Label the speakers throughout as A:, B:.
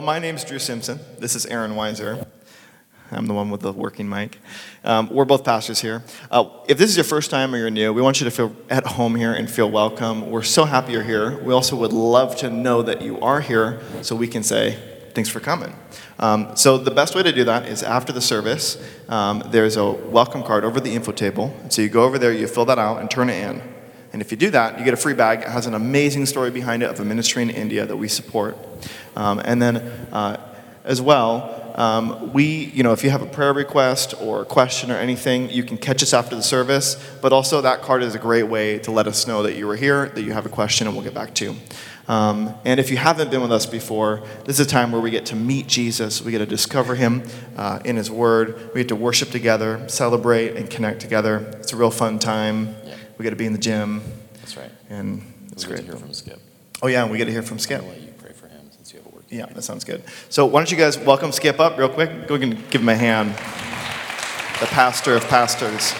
A: well, my name's Drew Simpson. This is Aaron Weiser. I'm the one with the working mic. Um, we're both pastors here. Uh, if this is your first time or you're new, we want you to feel at home here and feel welcome. We're so happy you're here. We also would love to know that you are here so we can say, thanks for coming. Um, so, the best way to do that is after the service, um, there's a welcome card over the info table. So, you go over there, you fill that out, and turn it in. And if you do that, you get a free bag. It has an amazing story behind it of a ministry in India that we support. Um, and then, uh, as well, um, we, you know, if you have a prayer request or a question or anything, you can catch us after the service. But also, that card is a great way to let us know that you were here, that you have a question, and we'll get back to you. Um, and if you haven't been with us before, this is a time where we get to meet Jesus. We get to discover him uh, in his word. We get to worship together, celebrate, and connect together. It's a real fun time.
B: Yeah.
A: We got to be in the gym.
B: That's right.
A: And it's great.
B: To hear from Skip.
A: Oh, yeah, and we get to hear from Skip.
B: I'll let you pray for him since you have a word.
A: Yeah, that sounds good. So why don't you guys welcome Skip up real quick? Go and give him a hand. The pastor of pastors.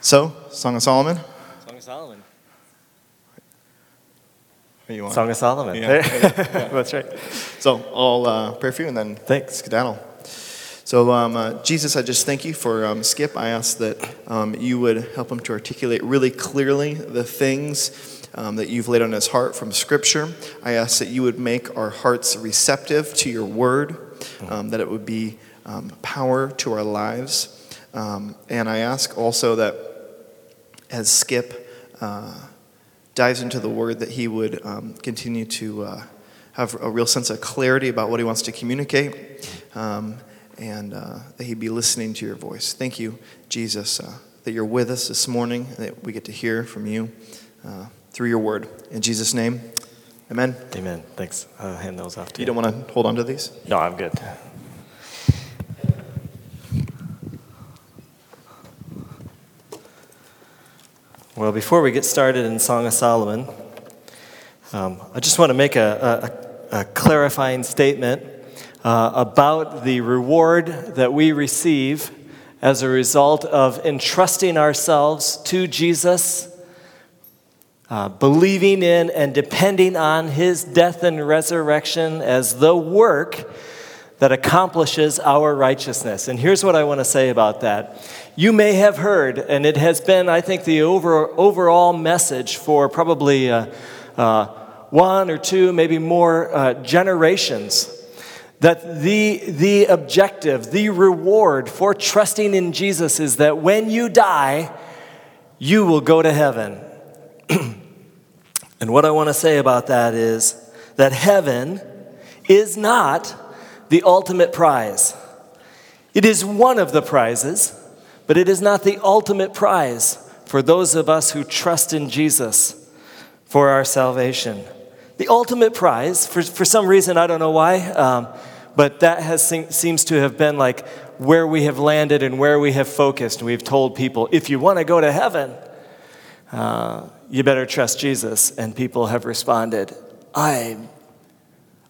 A: So, Song of Solomon,
C: Song of Solomon.
A: are you on?
C: Song of Solomon.
A: Yeah.
C: That's right.
A: So I'll uh, pray for you and then
C: Thanks.
A: skedaddle. So, um, uh, Jesus, I just thank you for um, Skip. I ask that um, you would help him to articulate really clearly the things um, that you've laid on his heart from Scripture. I ask that you would make our hearts receptive to your word, um, that it would be um, power to our lives. And I ask also that as Skip uh, dives into the word, that he would continue to uh, have a real sense of clarity about what he wants to communicate, and uh, that he'd be listening to your voice. Thank you, Jesus, uh, that you're with us this morning, that we get to hear from you uh, through your word. In Jesus' name, amen.
C: Amen. Thanks. I'll hand those off to
A: You
C: you.
A: don't want to hold on to these?
C: No, I'm good. Well, before we get started in Song of Solomon, um, I just want to make a, a, a clarifying statement uh, about the reward that we receive as a result of entrusting ourselves to Jesus, uh, believing in and depending on his death and resurrection as the work that accomplishes our righteousness. And here's what I want to say about that. You may have heard, and it has been, I think, the over, overall message for probably uh, uh, one or two, maybe more uh, generations, that the, the objective, the reward for trusting in Jesus is that when you die, you will go to heaven. and what I want to say about that is that heaven is not the ultimate prize. It is one of the prizes, but it is not the ultimate prize for those of us who trust in Jesus for our salvation. The ultimate prize, for, for some reason, I don't know why, um, but that has seems to have been like where we have landed and where we have focused. We've told people, if you want to go to heaven, uh, you better trust Jesus. And people have responded, I,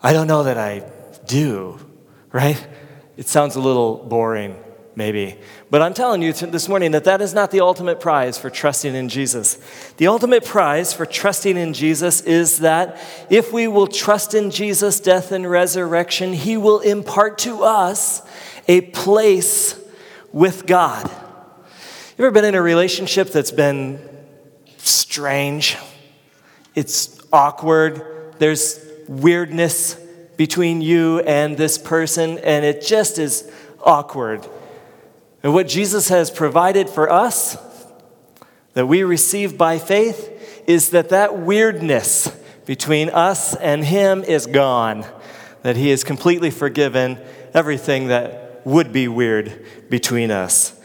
C: I don't know that I do right? It sounds a little boring, maybe. But I'm telling you this morning that that is not the ultimate prize for trusting in Jesus. The ultimate prize for trusting in Jesus is that if we will trust in Jesus' death and resurrection, he will impart to us a place with God. You ever been in a relationship that's been strange? It's awkward. There's weirdness between you and this person, and it just is awkward. And what Jesus has provided for us that we receive by faith is that that weirdness between us and Him is gone, that He has completely forgiven everything that would be weird between us.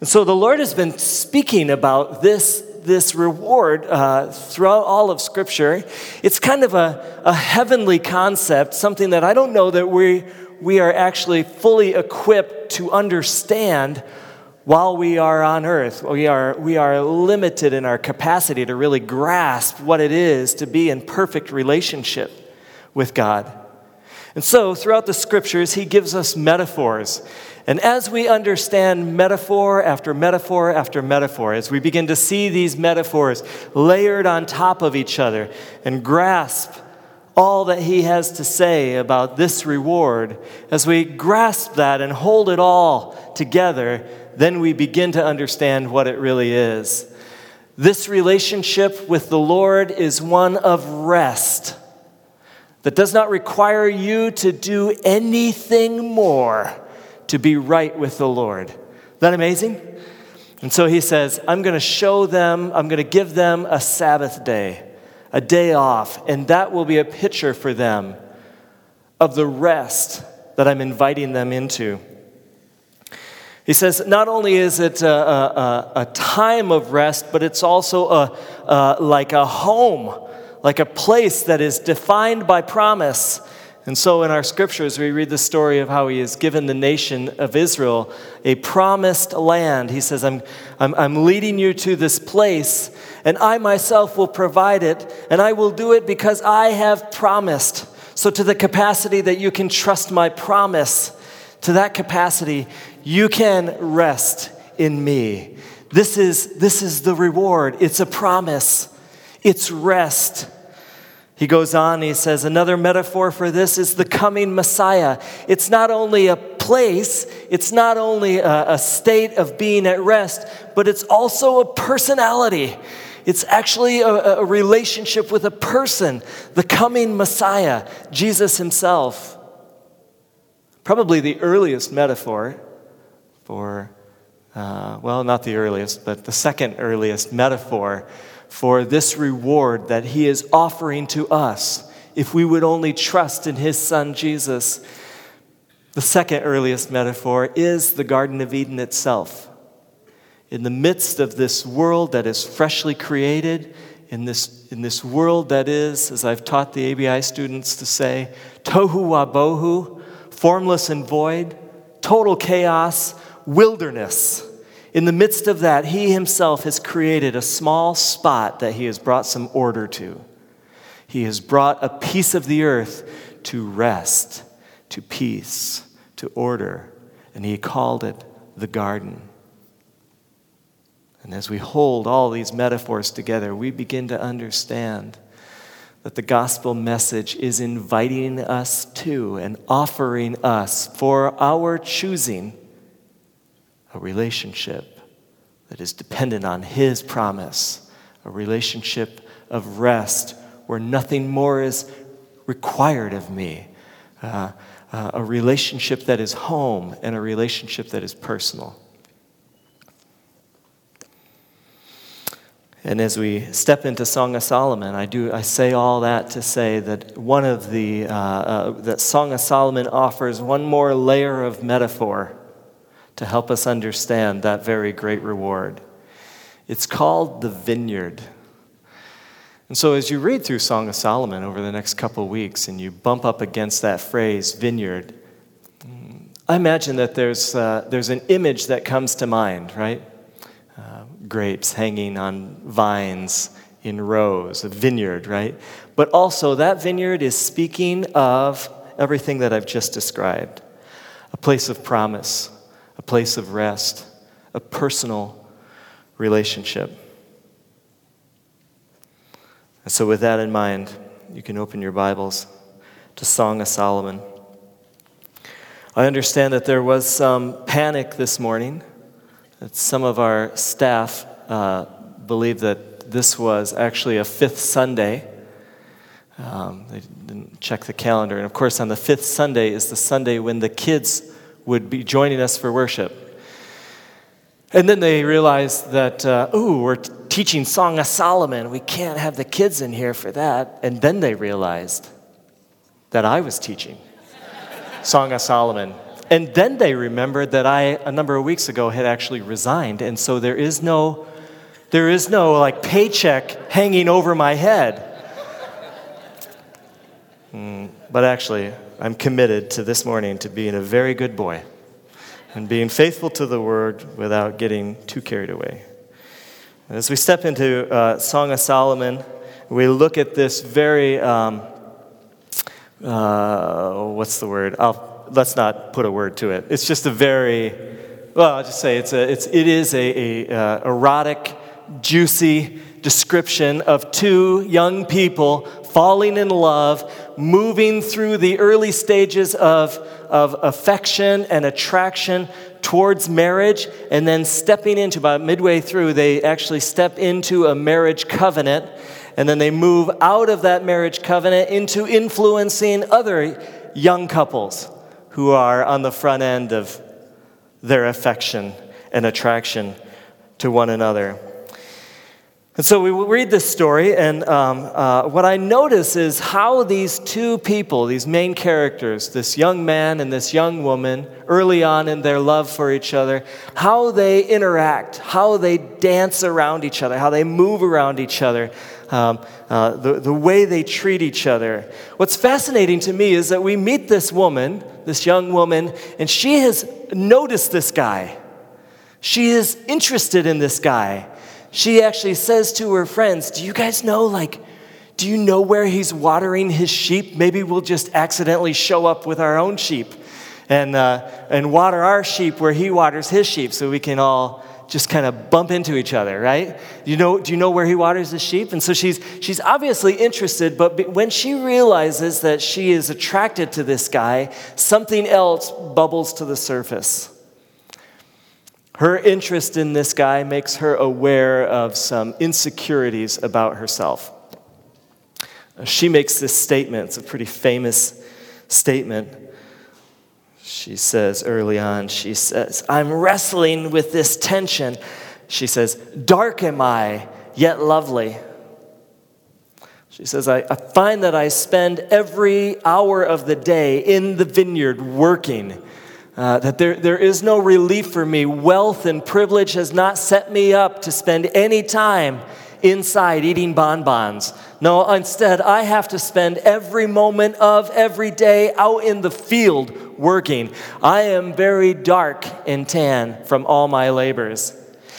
C: And so the Lord has been speaking about this this reward uh, throughout all of Scripture. It's kind of a, a heavenly concept, something that I don't know that we, we are actually fully equipped to understand while we are on earth. We are, we are limited in our capacity to really grasp what it is to be in perfect relationship with God. And so, throughout the scriptures, he gives us metaphors. And as we understand metaphor after metaphor after metaphor, as we begin to see these metaphors layered on top of each other and grasp all that he has to say about this reward, as we grasp that and hold it all together, then we begin to understand what it really is. This relationship with the Lord is one of rest that does not require you to do anything more to be right with the Lord. Isn't that amazing? And so he says, I'm going to show them, I'm going to give them a Sabbath day, a day off, and that will be a picture for them of the rest that I'm inviting them into. He says, not only is it a, a, a time of rest, but it's also a, a, like a home, like a place that is defined by promise. And so in our scriptures, we read the story of how he has given the nation of Israel a promised land. He says, I'm, I'm, I'm leading you to this place, and I myself will provide it, and I will do it because I have promised. So, to the capacity that you can trust my promise, to that capacity, you can rest in me. This is, this is the reward. It's a promise, it's rest. He goes on, he says, another metaphor for this is the coming Messiah. It's not only a place, it's not only a, a state of being at rest, but it's also a personality. It's actually a, a relationship with a person, the coming Messiah, Jesus himself. Probably the earliest metaphor for, uh, well, not the earliest, but the second earliest metaphor for this reward that he is offering to us if we would only trust in his son Jesus. The second earliest metaphor is the Garden of Eden itself. In the midst of this world that is freshly created, in this, in this world that is, as I've taught the ABI students to say, tohu wabohu, formless and void, total chaos, wilderness. In the midst of that, he himself has created a small spot that he has brought some order to. He has brought a piece of the earth to rest, to peace, to order, and he called it the garden. And as we hold all these metaphors together, we begin to understand that the gospel message is inviting us to and offering us for our choosing a relationship that is dependent on His promise, a relationship of rest where nothing more is required of me, uh, uh, a relationship that is home and a relationship that is personal. And as we step into Song of Solomon, I do I say all that to say that one of the uh, uh, that Song of Solomon offers one more layer of metaphor to help us understand that very great reward. It's called the vineyard. And so, as you read through Song of Solomon over the next couple weeks and you bump up against that phrase, vineyard, I imagine that there's, uh, there's an image that comes to mind, right? Uh, grapes hanging on vines in rows, a vineyard, right? But also, that vineyard is speaking of everything that I've just described a place of promise, a place of rest, a personal relationship. And so, with that in mind, you can open your Bibles to Song of Solomon. I understand that there was some panic this morning, that some of our staff uh, believe that this was actually a fifth Sunday. Um, they didn't check the calendar. And of course, on the fifth Sunday is the Sunday when the kids would be joining us for worship. And then they realized that, uh, ooh, we're t- teaching Song of Solomon. We can't have the kids in here for that. And then they realized that I was teaching Song of Solomon. And then they remembered that I, a number of weeks ago, had actually resigned. And so there is no, there is no like paycheck hanging over my head. Mm, but actually, I'm committed to this morning to being a very good boy and being faithful to the word without getting too carried away. As we step into uh, Song of Solomon, we look at this very, um, uh, what's the word? I'll, let's not put a word to it. It's just a very, well, I'll just say it's a, it's, it is a, a uh, erotic, juicy description of two young people falling in love, moving through the early stages of, of affection and attraction towards marriage, and then stepping into about midway through, they actually step into a marriage covenant, and then they move out of that marriage covenant into influencing other young couples who are on the front end of their affection and attraction to one another. And so we read this story, and um, uh, what I notice is how these two people, these main characters, this young man and this young woman, early on in their love for each other, how they interact, how they dance around each other, how they move around each other, um, uh, the, the way they treat each other. What's fascinating to me is that we meet this woman, this young woman, and she has noticed this guy. She is interested in this guy she actually says to her friends, Do you guys know, like, do you know where he's watering his sheep? Maybe we'll just accidentally show up with our own sheep and, uh, and water our sheep where he waters his sheep so we can all just kind of bump into each other, right? You know, do you know where he waters his sheep? And so she's, she's obviously interested, but when she realizes that she is attracted to this guy, something else bubbles to the surface. Her interest in this guy makes her aware of some insecurities about herself. She makes this statement, it's a pretty famous statement. She says early on, she says, I'm wrestling with this tension. She says, Dark am I, yet lovely. She says, I, I find that I spend every hour of the day in the vineyard working uh, that there, there is no relief for me. Wealth and privilege has not set me up to spend any time inside eating bonbons. No, instead, I have to spend every moment of every day out in the field working. I am very dark and tan from all my labors.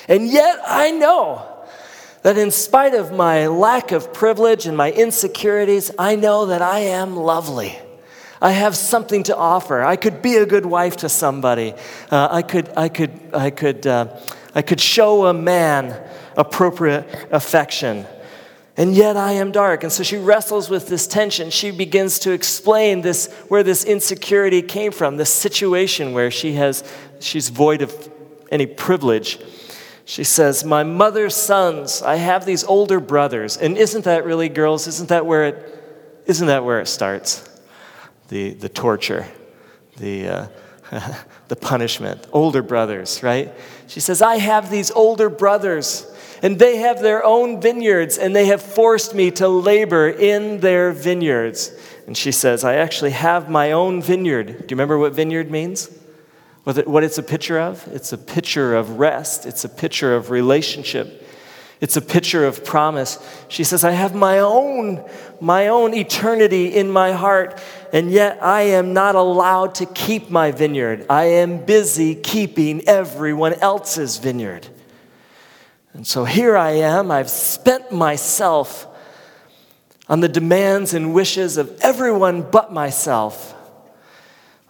C: And yet, I know that in spite of my lack of privilege and my insecurities, I know that I am lovely. I have something to offer. I could be a good wife to somebody. Uh, I could, I could, I could, uh, I could show a man appropriate affection. And yet I am dark. And so she wrestles with this tension. She begins to explain this, where this insecurity came from, this situation where she has, she's void of any privilege. She says, My mother's sons, I have these older brothers. And isn't that really, girls, isn't that where it, isn't that where it starts? The, the torture, the, uh, the punishment. Older brothers, right? She says, I have these older brothers, and they have their own vineyards, and they have forced me to labor in their vineyards. And she says, I actually have my own vineyard. Do you remember what vineyard means? What it's a picture of? It's a picture of rest, it's a picture of relationship. It's a picture of promise. She says, I have my own, my own eternity in my heart, and yet I am not allowed to keep my vineyard. I am busy keeping everyone else's vineyard. And so here I am. I've spent myself on the demands and wishes of everyone but myself.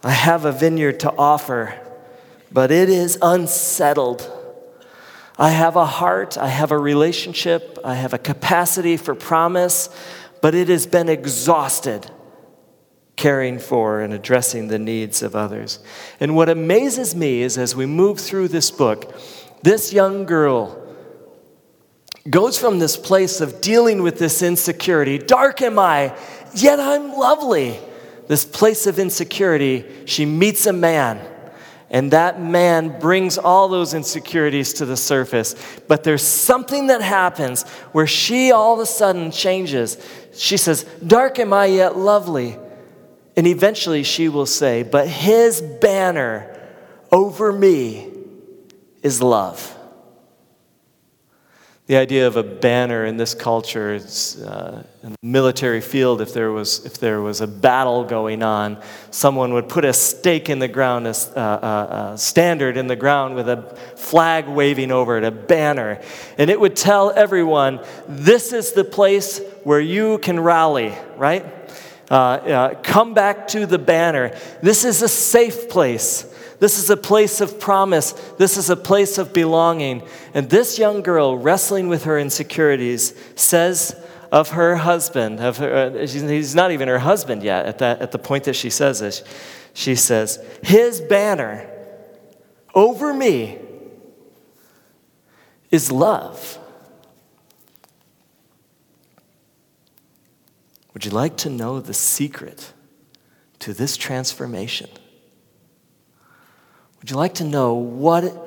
C: I have a vineyard to offer, but it is unsettled. I have a heart, I have a relationship, I have a capacity for promise, but it has been exhausted caring for and addressing the needs of others. And what amazes me is as we move through this book, this young girl goes from this place of dealing with this insecurity dark am I, yet I'm lovely. This place of insecurity, she meets a man and that man brings all those insecurities to the surface. But there's something that happens where she all of a sudden changes. She says, Dark am I yet lovely. And eventually she will say, But his banner over me is love. The idea of a banner in this culture is uh, in the military field, if there, was, if there was a battle going on, someone would put a stake in the ground, a, a, a standard in the ground with a flag waving over it, a banner. And it would tell everyone, this is the place where you can rally, right? Uh, uh, come back to the banner. This is a safe place. This is a place of promise. This is a place of belonging. And this young girl, wrestling with her insecurities, says, of her husband, of her, uh, he's not even her husband yet at, that, at the point that she says this. She says, His banner over me is love. Would you like to know the secret to this transformation? Would you like to know what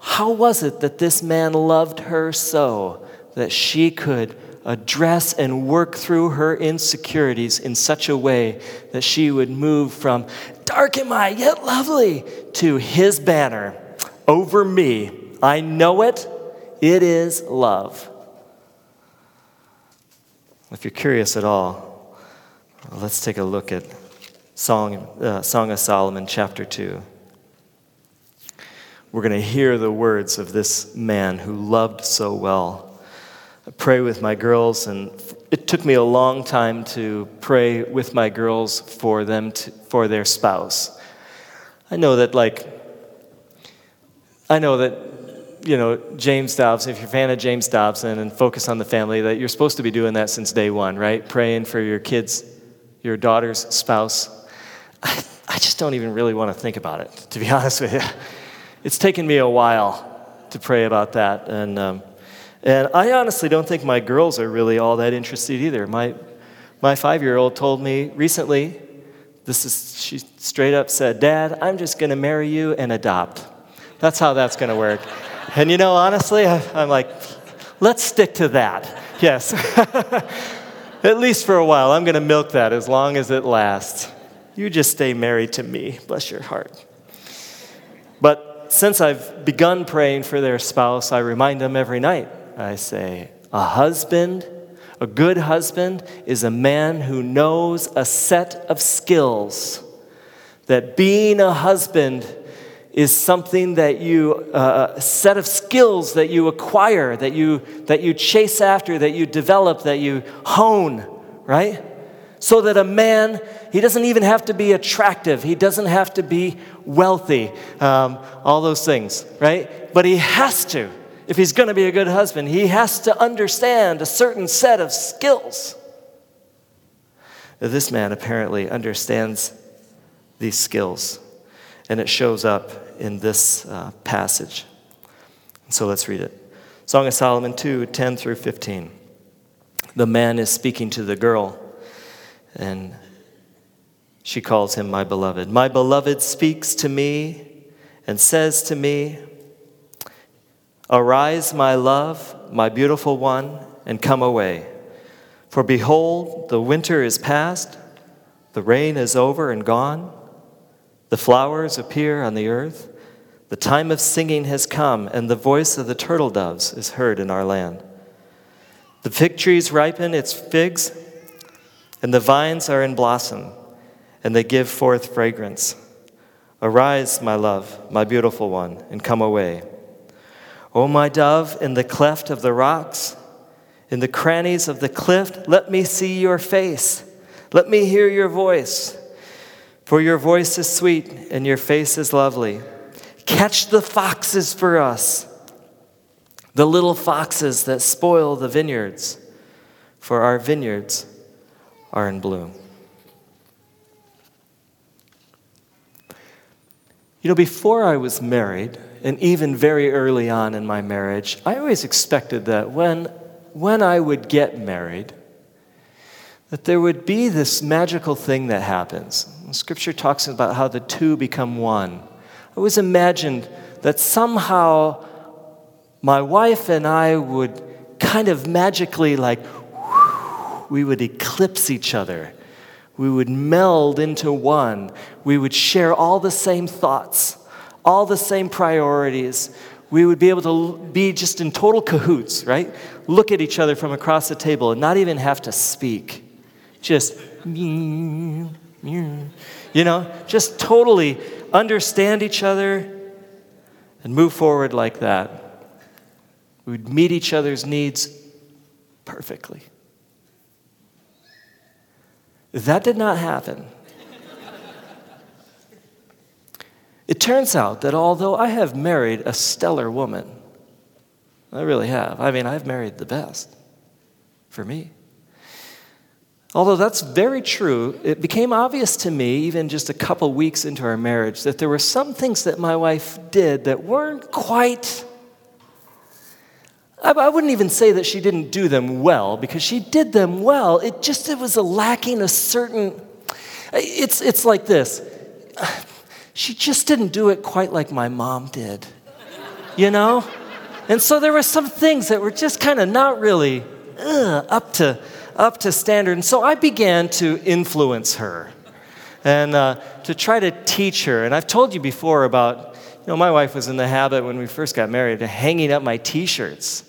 C: how was it that this man loved her so that she could address and work through her insecurities in such a way that she would move from dark am I, yet lovely, to his banner over me. I know it, it is love. If you're curious at all, let's take a look at Song, uh, Song of Solomon, chapter 2 we're going to hear the words of this man who loved so well. I pray with my girls, and it took me a long time to pray with my girls for them to, for their spouse. I know that, like, I know that, you know, James Dobson, if you're a fan of James Dobson and focus on the family, that you're supposed to be doing that since day one, right? Praying for your kids, your daughter's spouse. I, I just don't even really want to think about it, to be honest with you it's taken me a while to pray about that. And, um, and I honestly don't think my girls are really all that interested either. My, my five year old told me recently, this is, she straight up said, Dad, I'm just going to marry you and adopt. That's how that's going to work. And you know, honestly, I, I'm like, let's stick to that. Yes. At least for a while. I'm going to milk that as long as it lasts. You just stay married to me. Bless your heart. But since I've begun praying for their spouse, I remind them every night. I say, a husband, a good husband, is a man who knows a set of skills. That being a husband is something that you, uh, a set of skills that you acquire, that you, that you chase after, that you develop, that you hone, right? So that a man, he doesn't even have to be attractive, he doesn't have to be wealthy, um, all those things, right? But he has to. If he's going to be a good husband, he has to understand a certain set of skills. This man apparently understands these skills, and it shows up in this uh, passage. So let's read it Song of Solomon 2 10 through 15. The man is speaking to the girl and she calls him my beloved. My beloved speaks to me and says to me, Arise, my love, my beautiful one, and come away. For behold, the winter is past, the rain is over and gone, the flowers appear on the earth, the time of singing has come, and the voice of the turtle doves is heard in our land. The fig trees ripen its figs and the vines are in blossom, and they give forth fragrance. Arise, my love, my beautiful one, and come away. O my dove, in the cleft of the rocks, in the crannies of the cliff, let me see your face. Let me hear your voice. For your voice is sweet, and your face is lovely. Catch the foxes for us, the little foxes that spoil the vineyards, for our vineyards are in bloom. You know, before I was married, and even very early on in my marriage, I always expected that when, when I would get married, that there would be this magical thing that happens. Scripture talks about how the two become one. I always imagined that somehow my wife and I would kind of magically like we would eclipse each other. We would meld into one. We would share all the same thoughts, all the same priorities. We would be able to be just in total cahoots, right? Look at each other from across the table and not even have to speak. Just, you know, just totally understand each other and move forward like that. We would meet each other's needs perfectly. That did not happen. It turns out that although I have married a stellar woman, I really have. I mean, I've married the best for me. Although that's very true, it became obvious to me, even just a couple weeks into our marriage, that there were some things that my wife did that weren't quite. I wouldn't even say that she didn't do them well, because she did them well. It just it was a lacking a certain. It's, it's like this. She just didn't do it quite like my mom did, you know? And so there were some things that were just kind of not really uh, up to up to standard. And so I began to influence her and uh, to try to teach her. And I've told you before about, you know, my wife was in the habit when we first got married of hanging up my t shirts.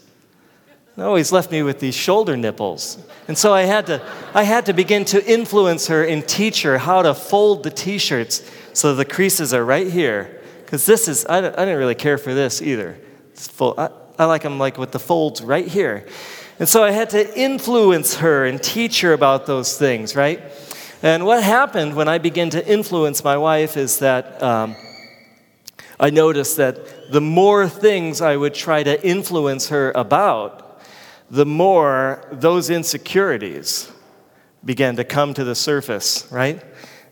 C: Always left me with these shoulder nipples. And so I had to, I had to begin to influence her and teach her how to fold the t shirts so the creases are right here. Because this is, I, I didn't really care for this either. Full, I, I like them like with the folds right here. And so I had to influence her and teach her about those things, right? And what happened when I began to influence my wife is that um, I noticed that the more things I would try to influence her about, the more those insecurities began to come to the surface, right?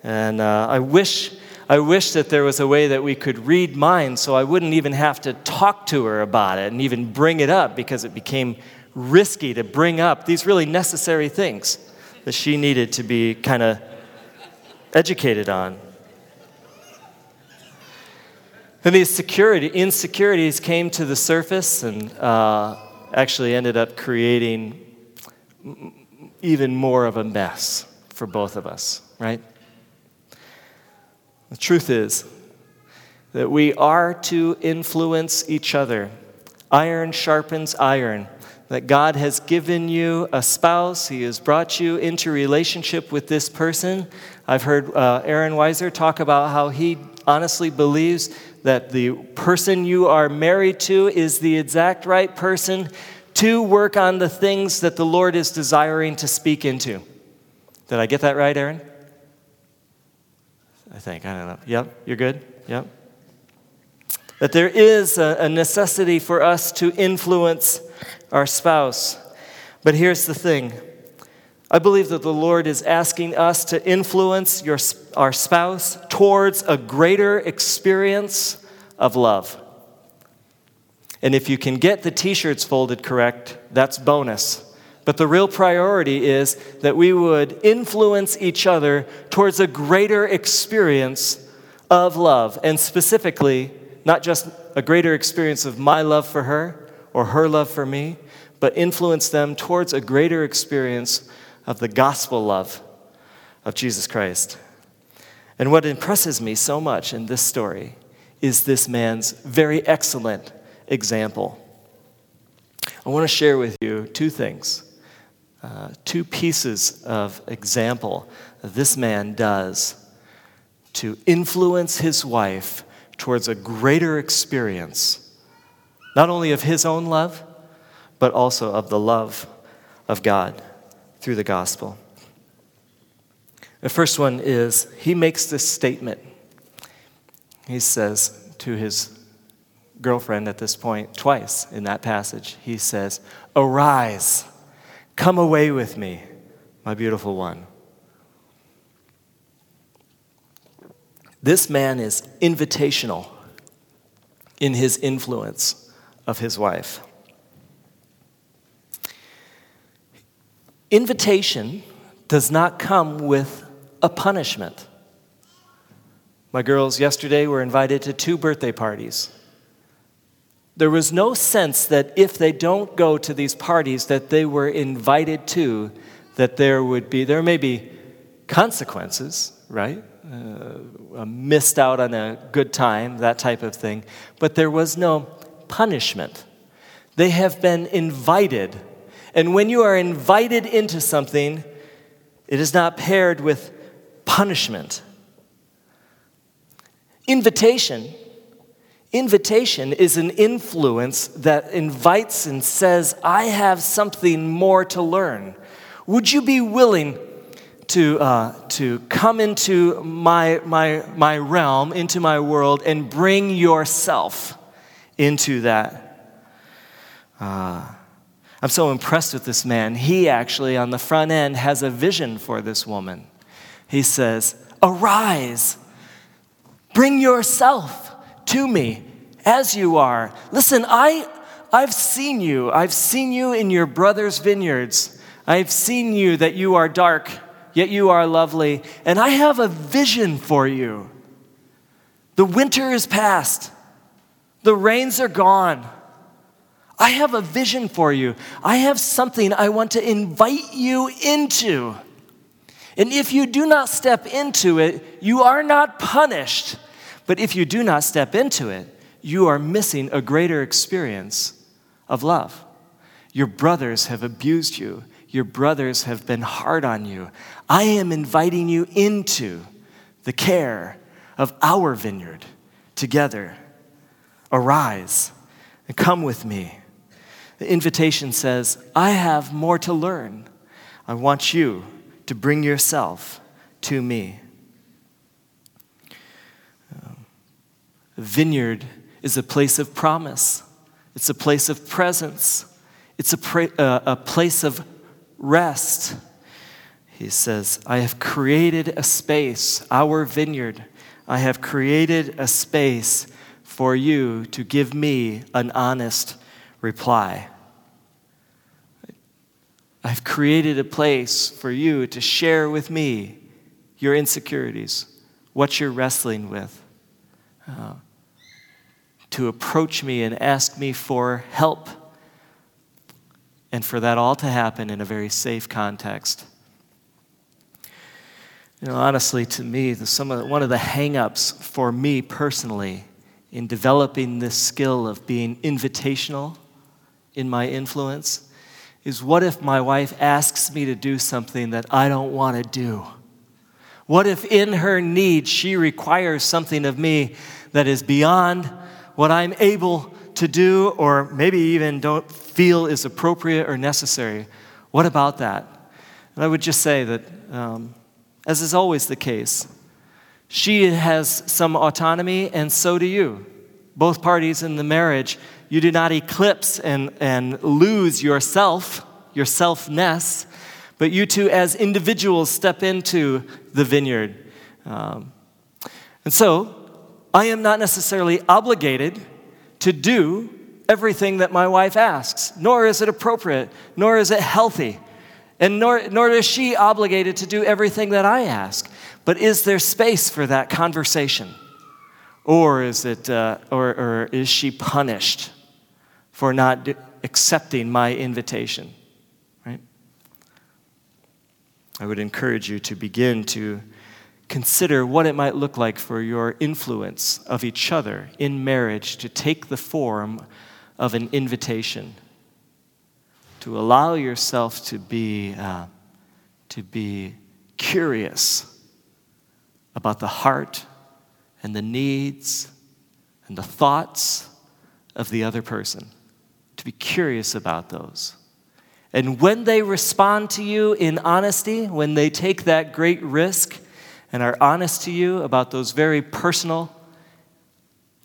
C: And uh, I wish. I wish that there was a way that we could read minds so I wouldn't even have to talk to her about it and even bring it up because it became risky to bring up these really necessary things that she needed to be kind of educated on. And these security, insecurities came to the surface and uh, actually ended up creating even more of a mess for both of us, right? The truth is that we are to influence each other. Iron sharpens iron that God has given you a spouse, He has brought you into relationship with this person. I've heard uh, Aaron Weiser talk about how he honestly believes that the person you are married to is the exact right person to work on the things that the Lord is desiring to speak into. Did I get that right, Aaron? I think. I don't know. Yep, you're good? Yep. That there is a, necessity for us to influence our spouse. But here's the thing I believe that the Lord is asking us to influence your, our spouse towards a greater experience of love. And if you can get the t shirts folded correct, that's bonus. But the real priority is that we would influence each other towards a greater experience of love. And specifically, not just a greater experience of my love for her, or her love for me, but influence them towards a greater experience of the gospel love of Jesus Christ. And what impresses me so much in this story is this man's very excellent example. I want to share with you two things, uh, two pieces of example this man does to influence his wife towards a greater experience not only of his own love, but also of the love of God through the gospel. The first one is he makes this statement. He says to his girlfriend at this point, twice in that passage, he says, Arise, come away with me, my beautiful one. This man is invitational in his influence of his wife. Invitation does not come with a punishment. My girls yesterday were invited to two birthday parties. There was no sense that if they don't go to these parties that they were invited to, that there would be, there may be consequences, right? Uh, missed out on a good time, that type of thing. But there was no punishment. They have been invited. And when you are invited into something, it is not paired with punishment. Invitation. Invitation is an influence that invites and says, I have something more to learn. Would you be willing to, uh, to come into my, my, my realm, into my world, and bring yourself? into that. Uh, I'm so impressed with this man. He actually, on the front end, has a vision for this woman. He says, Arise, bring yourself to me as you are. Listen, I, I've seen you. I've seen you in your brother's vineyards. I've seen you that you are dark, yet you are lovely. And I have a vision for you. The winter is past, the rains are gone. I have a vision for you. I have something I want to invite you into. And if you do not step into it, you are not punished. But if you do not step into it, you are missing a greater experience of love. Your brothers have abused you, your brothers have been hard on you. I am inviting you into the care of our vineyard together. Arise and come with me. The invitation says, I have more to learn. I want you to bring yourself to me. A vineyard is a place of promise, it's a place of presence, it's a, pra- uh, a place of rest. He says, I have created a space, our vineyard. I have created a space for you to give me an honest reply. I've created a place for you to share with me your insecurities, what you're wrestling with, uh, to approach me and ask me for help, and for that all to happen in a very safe context. You know, honestly, to me, the, some of one of the hang-ups for me personally in developing this skill of being invitational in my influence is what if my wife asks me to do something that I don't want to do? What if in her need she requires something of me that is beyond what I'm able to do or maybe even don't feel is appropriate or necessary? What about that? And I would just say that, um, as is always the case, she has some autonomy and so do you. Both parties in the marriage you do not eclipse and, and lose yourself, your selfness, but you two as individuals step into the vineyard. Um, and so, I am not necessarily obligated to do everything that my wife asks, nor is it appropriate, nor is it healthy, and nor, nor is she obligated to do everything that I ask. But is there space for that conversation? Or is, it, uh, or, or is she punished for not accepting my invitation, right? I would encourage you to begin to consider what it might look like for your influence of each other in marriage to take the form of an invitation, to allow yourself to be, uh, to be curious about the heart and the needs and the thoughts of the other person be curious about those. And when they respond to you in honesty, when they take that great risk and are honest to you about those very personal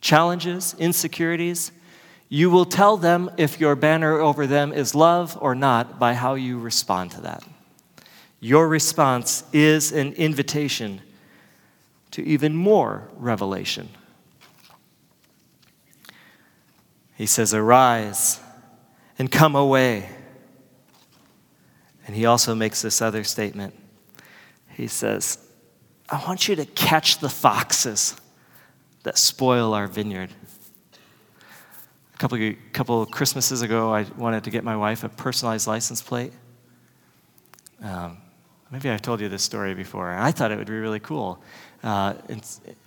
C: challenges, insecurities, you will tell them if your banner over them is love or not by how you respond to that. Your response is an invitation to even more revelation. He says, Arise and come away. And he also makes this other statement. He says, I want you to catch the foxes that spoil our vineyard. A couple, of, couple of Christmases ago, I wanted to get my wife a personalized license plate. Um, maybe I've told you this story before. I thought it would be really cool. Uh,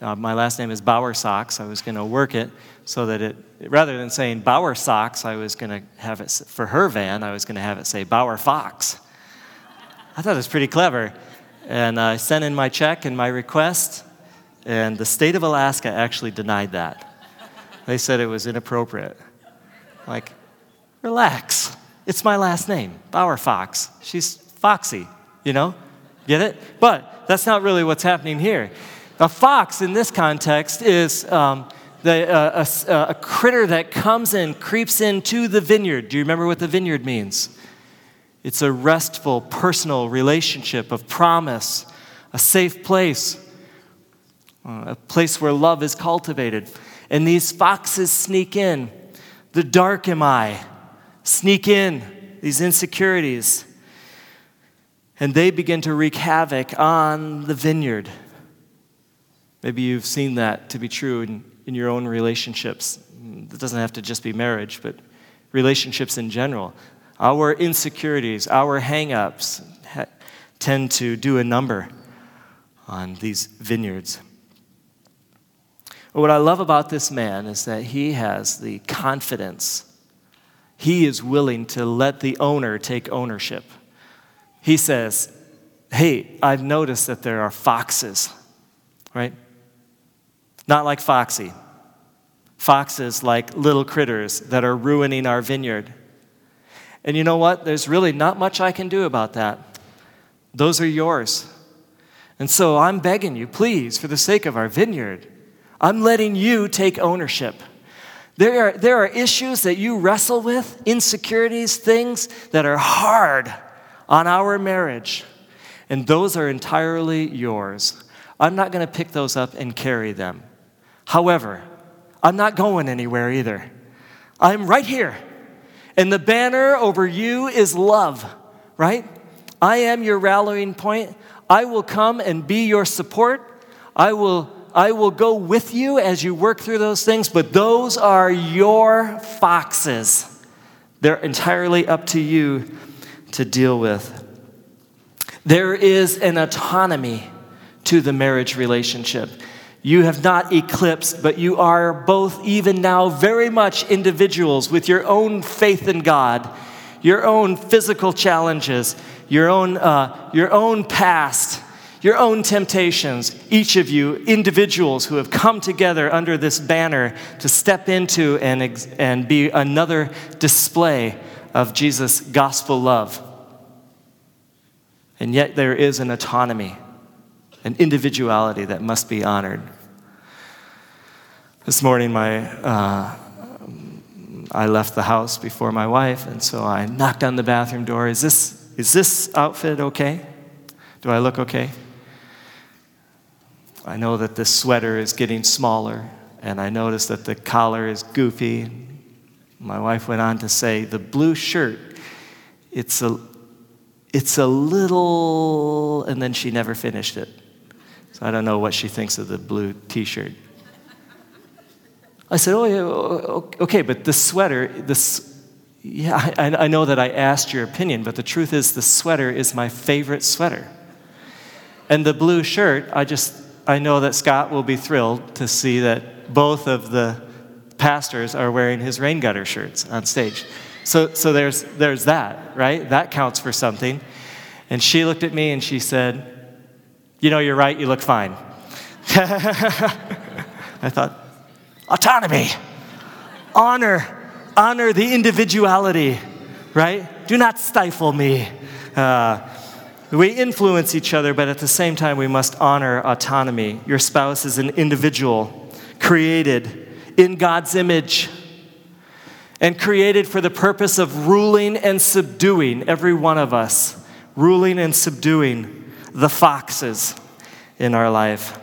C: uh, my last name is Bauer Socks. I was going to work it so that it, rather than saying Bauer Socks, I was going to have it, for her van, I was going to have it say Bauer Fox. I thought it was pretty clever. And I sent in my check and my request, and the state of Alaska actually denied that. They said it was inappropriate. Like, relax. It's my last name, Bauer Fox. She's foxy, you know? Get it? But that's not really what's happening here. A fox in this context is um, the, uh, a, a critter that comes in, creeps into the vineyard. Do you remember what the vineyard means? It's a restful, personal relationship of promise, a safe place, uh, a place where love is cultivated. And these foxes sneak in. The dark am I, sneak in, these insecurities. And they begin to wreak havoc on the vineyard. Maybe you've seen that to be true in, in your own relationships. It doesn't have to just be marriage, but relationships in general. Our insecurities, our hang ups ha- tend to do a number on these vineyards. What I love about this man is that he has the confidence. He is willing to let the owner take ownership. He says, Hey, I've noticed that there are foxes, right? Not like Foxy. Foxes like little critters that are ruining our vineyard. And you know what? There's really not much I can do about that. Those are yours. And so I'm begging you, please, for the sake of our vineyard, I'm letting you take ownership. There are, there are issues that you wrestle with, insecurities, things that are hard on our marriage, and those are entirely yours. I'm not going to pick those up and carry them. However, I'm not going anywhere either. I'm right here. And the banner over you is love, right? I am your rallying point. I will come and be your support. I will, I will go with you as you work through those things, but those are your foxes. They're entirely up to you to deal with. There is an autonomy to the marriage relationship. You have not eclipsed, but you are both, even now, very much individuals with your own faith in God, your own physical challenges, your own, uh, your own past, your own temptations. Each of you, individuals who have come together under this banner to step into and, ex- and be another display of Jesus' gospel love. And yet, there is an autonomy an individuality that must be honored. This morning, my, uh, I left the house before my wife, and so I knocked on the bathroom door. Is this, is this outfit okay? Do I look okay? I know that this sweater is getting smaller, and I noticed that the collar is goofy. My wife went on to say, the blue shirt, it's a, it's a little, and then she never finished it. So I don't know what she thinks of the blue t shirt. I said, Oh, yeah, okay, but the sweater, this, yeah, I, I know that I asked your opinion, but the truth is, the sweater is my favorite sweater. And the blue shirt, I just, I know that Scott will be thrilled to see that both of the pastors are wearing his rain gutter shirts on stage. So, so there's, there's that, right? That counts for something. And she looked at me and she said, you know, you're right, you look fine. I thought, autonomy, honor, honor the individuality, right? Do not stifle me. Uh, we influence each other, but at the same time, we must honor autonomy. Your spouse is an individual created in God's image and created for the purpose of ruling and subduing every one of us, ruling and subduing the foxes in our life.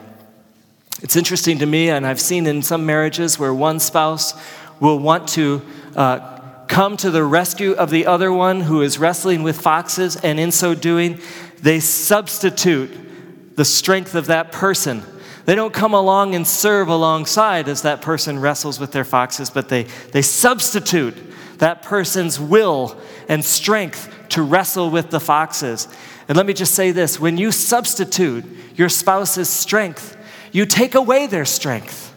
C: It's interesting to me, and I've seen in some marriages where one spouse will want to uh, come to the rescue of the other one who is wrestling with foxes, and in so doing, they substitute the strength of that person. They don't come along and serve alongside as that person wrestles with their foxes, but they, they substitute that person's will and strength to wrestle with the foxes. And let me just say this when you substitute your spouse's strength, you take away their strength.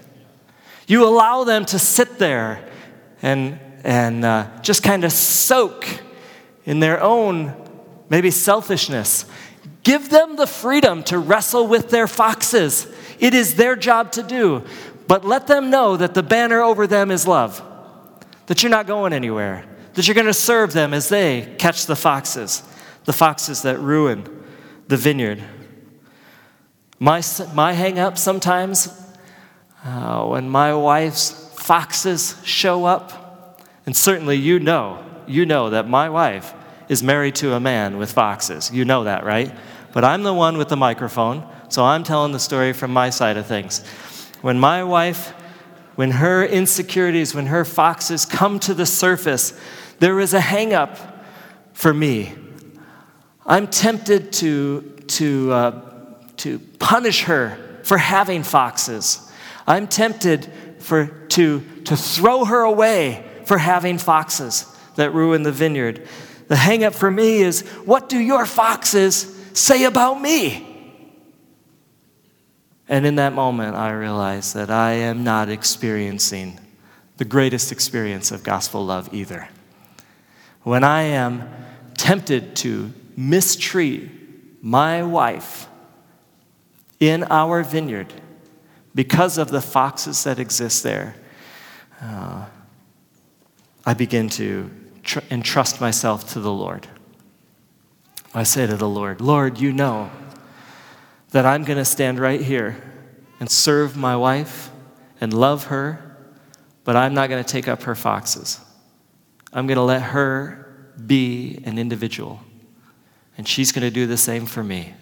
C: You allow them to sit there and, and uh, just kind of soak in their own, maybe selfishness. Give them the freedom to wrestle with their foxes. It is their job to do. But let them know that the banner over them is love, that you're not going anywhere, that you're going to serve them as they catch the foxes the foxes that ruin the vineyard. My, my hang up sometimes, Uh, when my wife's foxes show up, and certainly you know, you know that my wife is married to a man with foxes. You know that, right? But I'm the one with the microphone, so I'm telling the story from my side of things. When my wife, when her insecurities, when her foxes come to the surface, there is a hangup for me. I'm tempted to, to, uh, to punish her for having foxes. I'm tempted for, to, to throw her away for having foxes that ruin the vineyard. The hangup for me is what do your foxes say about me? And in that moment, I realize that I am not experiencing the greatest experience of gospel love either. When I am tempted to mistreat my wife in our vineyard because of the foxes that exist there, uh, I begin to tr- entrust myself to the Lord. I say to the Lord, Lord, you know that I'm going to stand right here and serve my wife and love her, but I'm not going to take up her foxes. I'm going to let her be an individual, and she's going to do the same for me.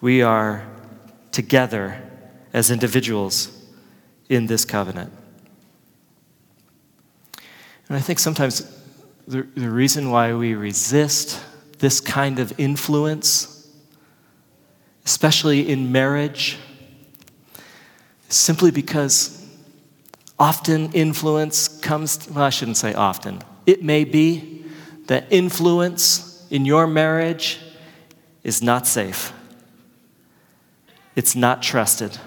C: We are together as individuals in this covenant. And I think sometimes the, the reason why we resist this kind of influence especially in marriage, simply because often influence comes, well, I shouldn't say often. It may be that influence in your marriage is not safe, it's not trusted.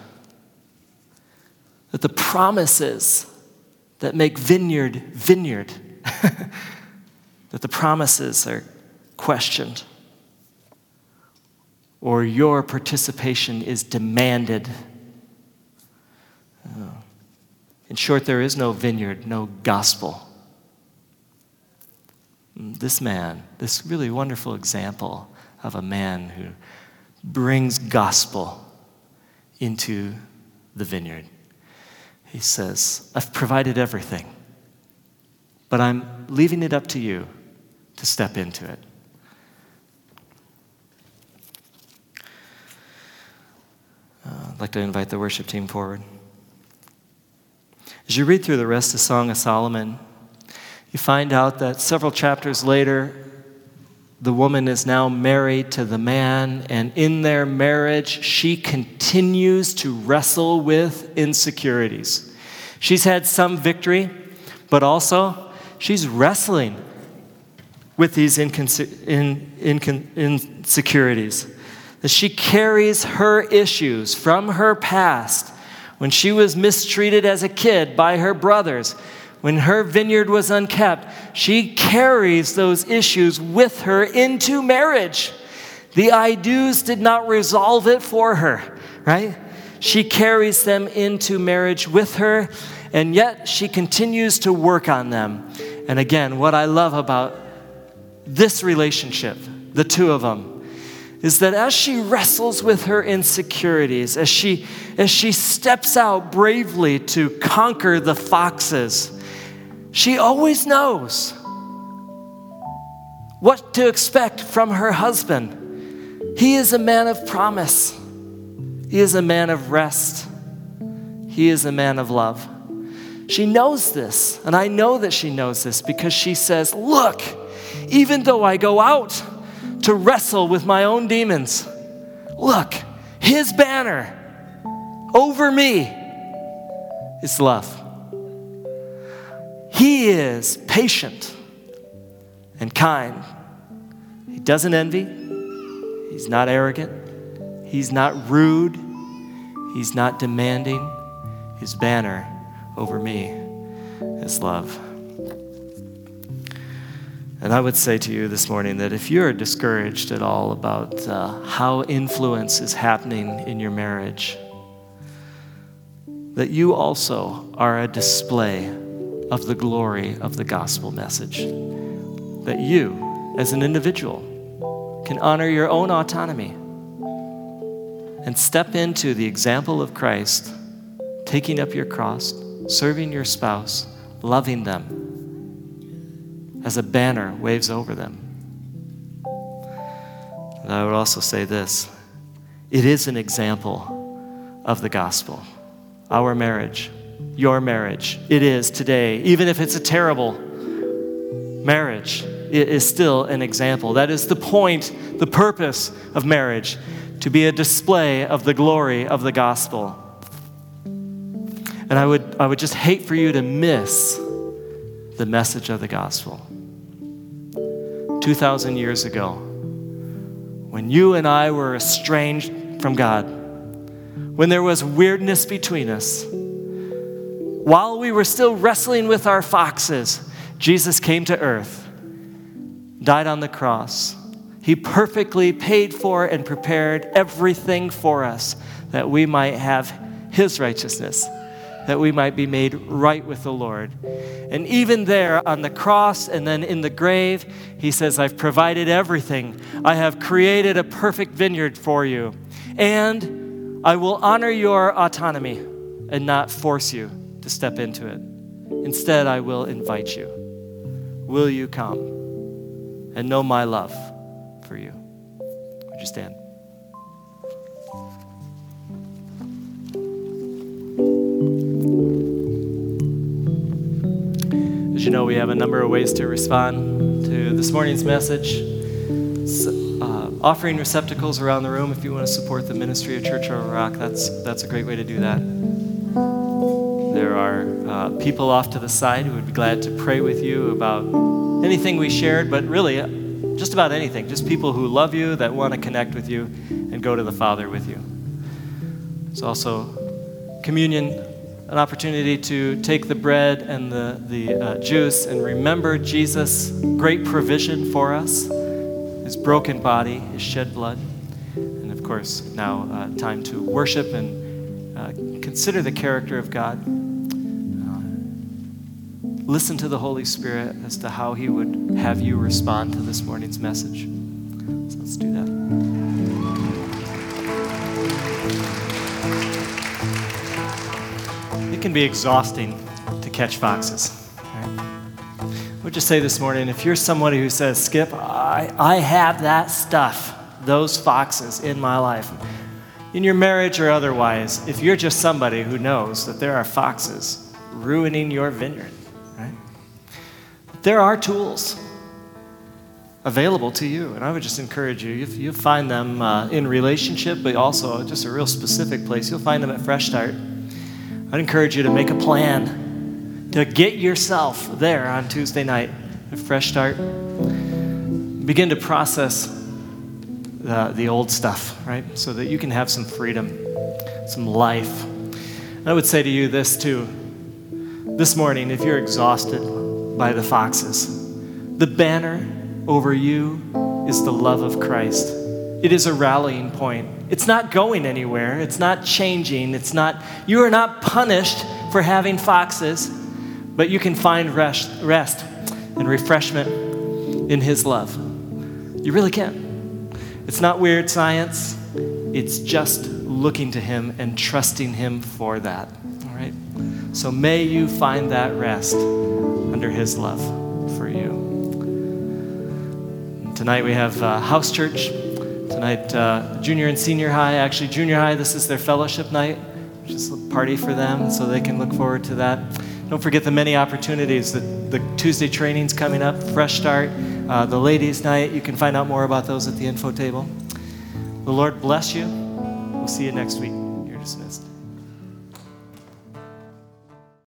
C: That the promises that make vineyard vineyard, that the promises are questioned or your participation is demanded. Uh, in short, there is no vineyard, no gospel. This man, this really wonderful example of a man who brings gospel into the vineyard. He says, I've provided everything, but I'm leaving it up to you to step into it. I'd like to invite the worship team forward. As you read through the rest of Song of Solomon, you find out that several chapters later, the woman is now married to the man, and in their marriage, she continues to wrestle with insecurities. She's had some victory, but also she's wrestling with these insecurities that she carries her issues from her past when she was mistreated as a kid by her brothers, when her vineyard was unkept. She carries those issues with her into marriage. The I do's did not resolve it for her, right? She carries them into marriage with her, and yet she continues to work on them. And again, what I love about this relationship, the two of them, is that as she wrestles with her insecurities, as she, as she steps out bravely to conquer the foxes, she always knows what to expect from her husband. He is a man of promise, he is a man of rest, he is a man of love. She knows this, and I know that she knows this because she says, Look, even though I go out, to wrestle with my own demons. Look, his banner over me is love. He is patient and kind. He doesn't envy. He's not arrogant. He's not rude. He's not demanding. His banner over me is love. And I would say to you this morning that if you're discouraged at all about uh, how influence is happening in your marriage, that you also are a display of the glory of the gospel message. That you, as an individual, can honor your own autonomy and step into the example of Christ taking up your cross, serving your spouse, loving them as a banner waves over them. And I would also say this it is an example of the gospel. Our marriage, your marriage, it is today, even if it's a terrible marriage, it is still an example. That is the point, the purpose of marriage, to be a display of the glory of the gospel. And I would, I would just hate for you to miss the message of the gospel. 2,000 years ago, when you and I were estranged from God, when there was weirdness between us, while we were still wrestling with our foxes, Jesus came to earth, died on the cross. He perfectly paid for and prepared everything for us that we might have His righteousness that we might be made right with the Lord. And even there on the cross and then in the grave, he says, I've provided everything. I have created a perfect vineyard for you. And I will honor your autonomy and not force you to step into it. Instead, I will invite you. Will you come and know my love for you? Would you stand? You know, we have a number of ways to respond to this morning's message. Uh, offering receptacles around the room if you want to support the ministry of Church Over Rock, that's, that's a great way to do that. There are uh, people off to the side who would be glad to pray with you about anything we shared, but really, uh, just about anything. Just people who love you, that want to connect with you, and go to the Father with you. There's also communion an opportunity to take the bread and the, the uh, juice and remember Jesus' great provision for us, his broken body, his shed blood. And of course, now uh, time to worship and uh, consider the character of God. Uh, listen to the Holy Spirit as to how he would have you respond to this morning's message. So let's do that. Can be exhausting to catch foxes. Right? Would just say this morning if you're somebody who says, Skip, I, I have that stuff, those foxes in my life, in your marriage or otherwise, if you're just somebody who knows that there are foxes ruining your vineyard, right? There are tools available to you, and I would just encourage you. You'll find them uh, in relationship, but also just a real specific place. You'll find them at Fresh Start. I'd encourage you to make a plan to get yourself there on Tuesday night, a fresh start. Begin to process the, the old stuff, right? So that you can have some freedom, some life. I would say to you this too. This morning, if you're exhausted by the foxes, the banner over you is the love of Christ. It is a rallying point. It's not going anywhere. It's not changing. It's not, you are not punished for having foxes, but you can find rest, rest and refreshment in His love. You really can. It's not weird science, it's just looking to Him and trusting Him for that. All right? So may you find that rest under His love for you. Tonight we have uh, house church tonight, uh, junior and senior high. Actually, junior high, this is their fellowship night, which is a party for them, so they can look forward to that. Don't forget the many opportunities. The, the Tuesday training's coming up, Fresh Start, uh, the ladies' night. You can find out more about those at the info table. The Lord bless you. We'll see you next week. You're dismissed.